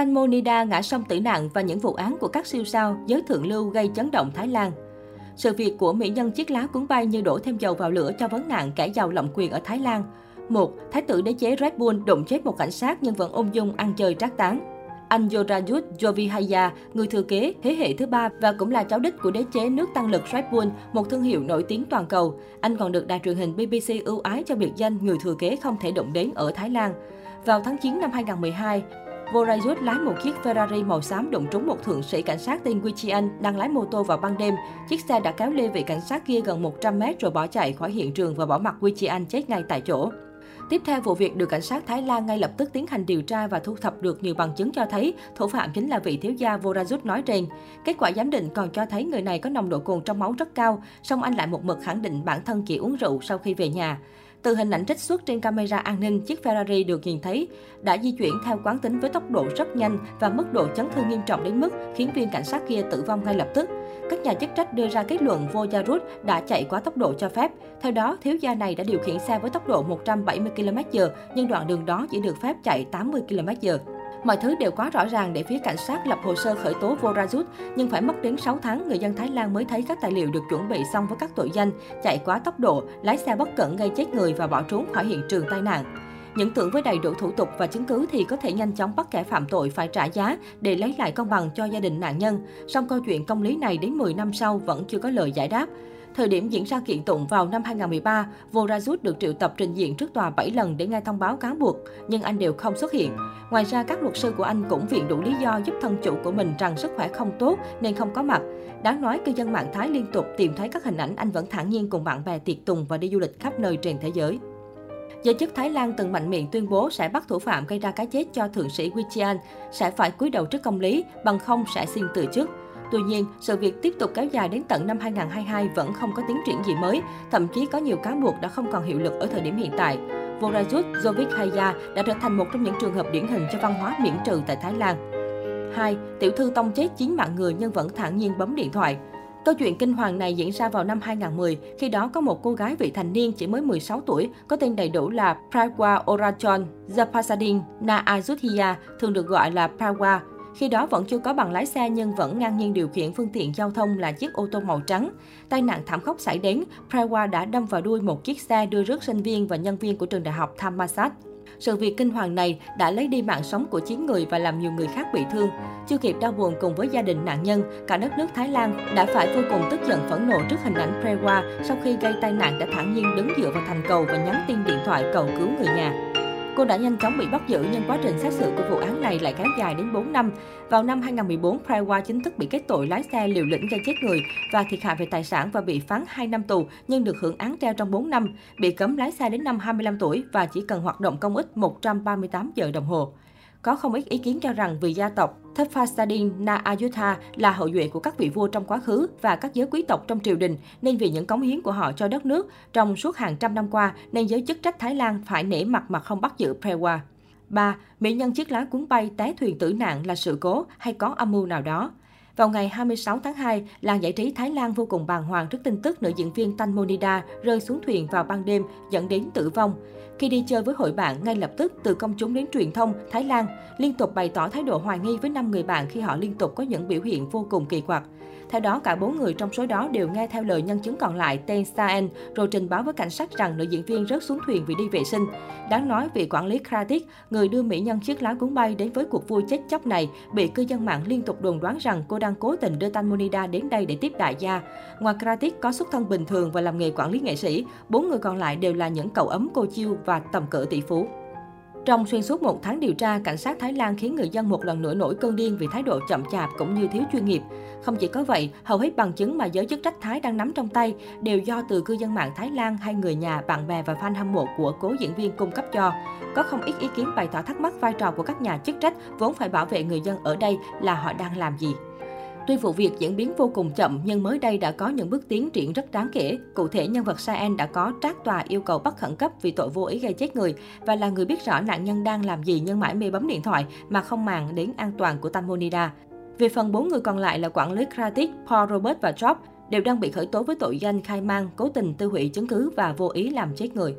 Tanmonida ngã sông tử nạn và những vụ án của các siêu sao, giới thượng lưu gây chấn động Thái Lan. Sự việc của mỹ nhân chiếc lá cuốn bay như đổ thêm dầu vào lửa cho vấn nạn kẻ giàu lộng quyền ở Thái Lan. Một, Thái tử đế chế Red Bull đụng chết một cảnh sát nhưng vẫn ung dung ăn chơi trác tán. Anh Yorayut Jovihaya, người thừa kế thế hệ thứ ba và cũng là cháu đích của đế chế nước tăng lực Red Bull, một thương hiệu nổi tiếng toàn cầu. Anh còn được đài truyền hình BBC ưu ái cho biệt danh người thừa kế không thể động đến ở Thái Lan. Vào tháng 9 năm 2012, Vorayut lái một chiếc Ferrari màu xám đụng trúng một thượng sĩ cảnh sát tên Wichian đang lái mô tô vào ban đêm. Chiếc xe đã kéo lê vị cảnh sát kia gần 100 mét rồi bỏ chạy khỏi hiện trường và bỏ mặt Wichian chết ngay tại chỗ. Tiếp theo, vụ việc được cảnh sát Thái Lan ngay lập tức tiến hành điều tra và thu thập được nhiều bằng chứng cho thấy thủ phạm chính là vị thiếu gia Vorajut nói trên. Kết quả giám định còn cho thấy người này có nồng độ cồn trong máu rất cao, song anh lại một mực khẳng định bản thân chỉ uống rượu sau khi về nhà. Từ hình ảnh trích xuất trên camera an ninh, chiếc Ferrari được nhìn thấy đã di chuyển theo quán tính với tốc độ rất nhanh và mức độ chấn thương nghiêm trọng đến mức khiến viên cảnh sát kia tử vong ngay lập tức. Các nhà chức trách đưa ra kết luận Vojarut đã chạy quá tốc độ cho phép. Theo đó, thiếu gia này đã điều khiển xe với tốc độ 170 km/h, nhưng đoạn đường đó chỉ được phép chạy 80 km/h. Mọi thứ đều quá rõ ràng để phía cảnh sát lập hồ sơ khởi tố Vorajut, nhưng phải mất đến 6 tháng, người dân Thái Lan mới thấy các tài liệu được chuẩn bị xong với các tội danh chạy quá tốc độ, lái xe bất cẩn gây chết người và bỏ trốn khỏi hiện trường tai nạn. Những tưởng với đầy đủ thủ tục và chứng cứ thì có thể nhanh chóng bắt kẻ phạm tội phải trả giá để lấy lại công bằng cho gia đình nạn nhân. Song câu chuyện công lý này đến 10 năm sau vẫn chưa có lời giải đáp. Thời điểm diễn ra kiện tụng vào năm 2013, Vorajut được triệu tập trình diện trước tòa 7 lần để nghe thông báo cáo buộc, nhưng anh đều không xuất hiện. Ngoài ra, các luật sư của anh cũng viện đủ lý do giúp thân chủ của mình rằng sức khỏe không tốt nên không có mặt. Đáng nói, cư dân mạng Thái liên tục tìm thấy các hình ảnh anh vẫn thản nhiên cùng bạn bè tiệc tùng và đi du lịch khắp nơi trên thế giới. Giới chức Thái Lan từng mạnh miệng tuyên bố sẽ bắt thủ phạm gây ra cái chết cho thượng sĩ Wichian, sẽ phải cúi đầu trước công lý, bằng không sẽ xin từ chức. Tuy nhiên, sự việc tiếp tục kéo dài đến tận năm 2022 vẫn không có tiến triển gì mới, thậm chí có nhiều cáo buộc đã không còn hiệu lực ở thời điểm hiện tại. Vorajut Jovikhaya đã trở thành một trong những trường hợp điển hình cho văn hóa miễn trừ tại Thái Lan. 2. Tiểu thư tông chết 9 mạng người nhưng vẫn thản nhiên bấm điện thoại. Câu chuyện kinh hoàng này diễn ra vào năm 2010, khi đó có một cô gái vị thành niên chỉ mới 16 tuổi, có tên đầy đủ là Prawa Orachon Zapasadin Na Azuthia, thường được gọi là Prawa, khi đó vẫn chưa có bằng lái xe nhưng vẫn ngang nhiên điều khiển phương tiện giao thông là chiếc ô tô màu trắng. Tai nạn thảm khốc xảy đến, Prawa đã đâm vào đuôi một chiếc xe đưa rước sinh viên và nhân viên của trường đại học Thammasat. Sự việc kinh hoàng này đã lấy đi mạng sống của 9 người và làm nhiều người khác bị thương. Chưa kịp đau buồn cùng với gia đình nạn nhân, cả đất nước Thái Lan đã phải vô cùng tức giận phẫn nộ trước hình ảnh Prewa sau khi gây tai nạn đã thản nhiên đứng dựa vào thành cầu và nhắn tin điện thoại cầu cứu người nhà. Cô đã nhanh chóng bị bắt giữ nhưng quá trình xét xử của vụ án này lại kéo dài đến 4 năm. Vào năm 2014, Prewa chính thức bị kết tội lái xe liều lĩnh gây chết người và thiệt hại về tài sản và bị phán 2 năm tù nhưng được hưởng án treo trong 4 năm, bị cấm lái xe đến năm 25 tuổi và chỉ cần hoạt động công ích 138 giờ đồng hồ. Có không ít ý kiến cho rằng vì gia tộc Thaphasadin Na Ayutha là hậu duệ của các vị vua trong quá khứ và các giới quý tộc trong triều đình, nên vì những cống hiến của họ cho đất nước trong suốt hàng trăm năm qua, nên giới chức trách Thái Lan phải nể mặt mà không bắt giữ Prewa. 3. Mỹ nhân chiếc lá cuốn bay té thuyền tử nạn là sự cố hay có âm mưu nào đó? Vào ngày 26 tháng 2, làng giải trí Thái Lan vô cùng bàng hoàng trước tin tức nữ diễn viên Tan Monida rơi xuống thuyền vào ban đêm dẫn đến tử vong. Khi đi chơi với hội bạn, ngay lập tức từ công chúng đến truyền thông, Thái Lan liên tục bày tỏ thái độ hoài nghi với 5 người bạn khi họ liên tục có những biểu hiện vô cùng kỳ quặc. Theo đó, cả bốn người trong số đó đều nghe theo lời nhân chứng còn lại tên Saen, rồi trình báo với cảnh sát rằng nữ diễn viên rớt xuống thuyền vì đi vệ sinh. Đáng nói, vị quản lý Kratik, người đưa mỹ nhân chiếc lá cuốn bay đến với cuộc vui chết chóc này, bị cư dân mạng liên tục đồn đoán rằng cô đang cố tình đưa Tanmonida đến đây để tiếp đại gia. Ngoài Kratik có xuất thân bình thường và làm nghề quản lý nghệ sĩ, bốn người còn lại đều là những cậu ấm cô chiêu và tầm cỡ tỷ phú. Trong xuyên suốt một tháng điều tra, cảnh sát Thái Lan khiến người dân một lần nữa nổi cơn điên vì thái độ chậm chạp cũng như thiếu chuyên nghiệp. Không chỉ có vậy, hầu hết bằng chứng mà giới chức trách Thái đang nắm trong tay đều do từ cư dân mạng Thái Lan hay người nhà, bạn bè và fan hâm mộ của cố diễn viên cung cấp cho. Có không ít ý kiến bày tỏ thắc mắc vai trò của các nhà chức trách vốn phải bảo vệ người dân ở đây là họ đang làm gì. Tuy vụ việc diễn biến vô cùng chậm, nhưng mới đây đã có những bước tiến triển rất đáng kể. Cụ thể, nhân vật Saen đã có trác tòa yêu cầu bắt khẩn cấp vì tội vô ý gây chết người và là người biết rõ nạn nhân đang làm gì nhưng mãi mê bấm điện thoại mà không màng đến an toàn của Tamonida. Về phần bốn người còn lại là quản lý Kratik, Paul Robert và Job đều đang bị khởi tố với tội danh khai mang, cố tình tiêu hủy chứng cứ và vô ý làm chết người.